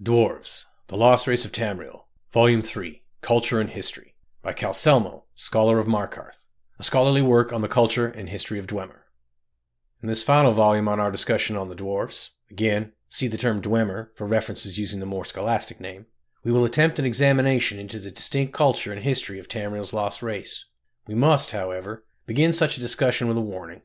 Dwarves, The Lost Race of Tamriel, Volume 3, Culture and History, by Calcelmo, Scholar of Markarth, a scholarly work on the culture and history of Dwemer. In this final volume on our discussion on the dwarves, again, see the term Dwemer for references using the more scholastic name, we will attempt an examination into the distinct culture and history of Tamriel's lost race. We must, however, begin such a discussion with a warning.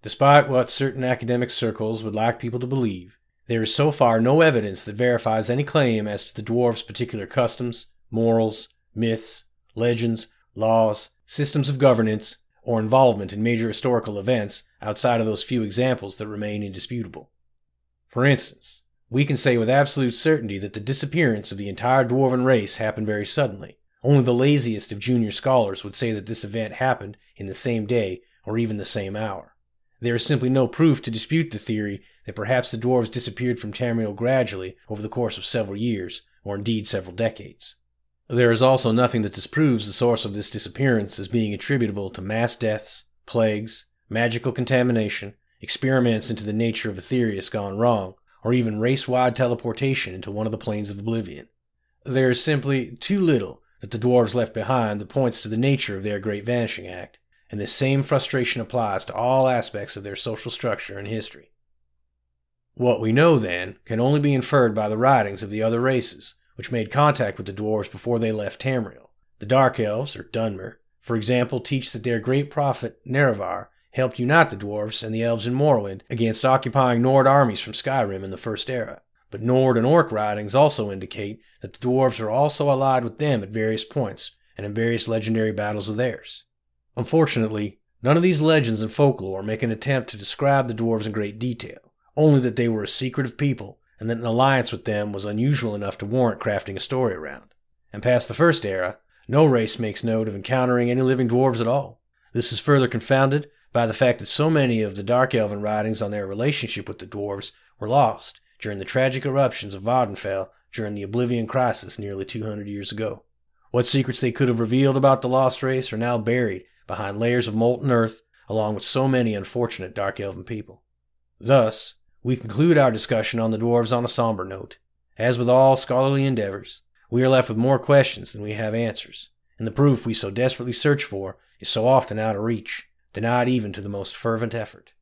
Despite what certain academic circles would like people to believe, there is so far no evidence that verifies any claim as to the dwarves' particular customs, morals, myths, legends, laws, systems of governance, or involvement in major historical events outside of those few examples that remain indisputable. For instance, we can say with absolute certainty that the disappearance of the entire dwarven race happened very suddenly. Only the laziest of junior scholars would say that this event happened in the same day or even the same hour. There is simply no proof to dispute the theory that perhaps the dwarves disappeared from Tamriel gradually over the course of several years, or indeed several decades. There is also nothing that disproves the source of this disappearance as being attributable to mass deaths, plagues, magical contamination, experiments into the nature of Aetherius gone wrong, or even race wide teleportation into one of the planes of oblivion. There is simply too little that the dwarves left behind that points to the nature of their great vanishing act, and the same frustration applies to all aspects of their social structure and history. What we know, then, can only be inferred by the writings of the other races, which made contact with the dwarves before they left Tamriel. The Dark Elves, or Dunmer, for example, teach that their great prophet, Nerevar, helped unite the dwarves and the elves in Morrowind against occupying Nord armies from Skyrim in the First Era. But Nord and Orc writings also indicate that the dwarves are also allied with them at various points and in various legendary battles of theirs. Unfortunately, none of these legends and folklore make an attempt to describe the dwarves in great detail only that they were a secretive people, and that an alliance with them was unusual enough to warrant crafting a story around. And past the first era, no race makes note of encountering any living dwarves at all. This is further confounded by the fact that so many of the Dark Elven writings on their relationship with the dwarves were lost during the tragic eruptions of Vvardenfell during the Oblivion Crisis nearly 200 years ago. What secrets they could have revealed about the lost race are now buried behind layers of molten earth, along with so many unfortunate Dark Elven people. Thus, we conclude our discussion on the dwarves on a somber note. As with all scholarly endeavors, we are left with more questions than we have answers, and the proof we so desperately search for is so often out of reach, denied even to the most fervent effort.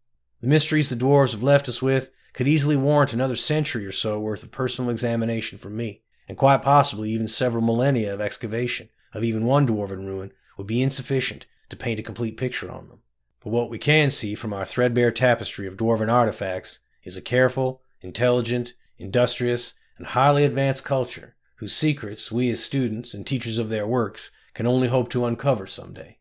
The mysteries the dwarves have left us with could easily warrant another century or so worth of personal examination from me, and quite possibly even several millennia of excavation of even one dwarven ruin would be insufficient to paint a complete picture on them. But what we can see from our threadbare tapestry of dwarven artifacts is a careful, intelligent, industrious, and highly advanced culture whose secrets we as students and teachers of their works can only hope to uncover someday.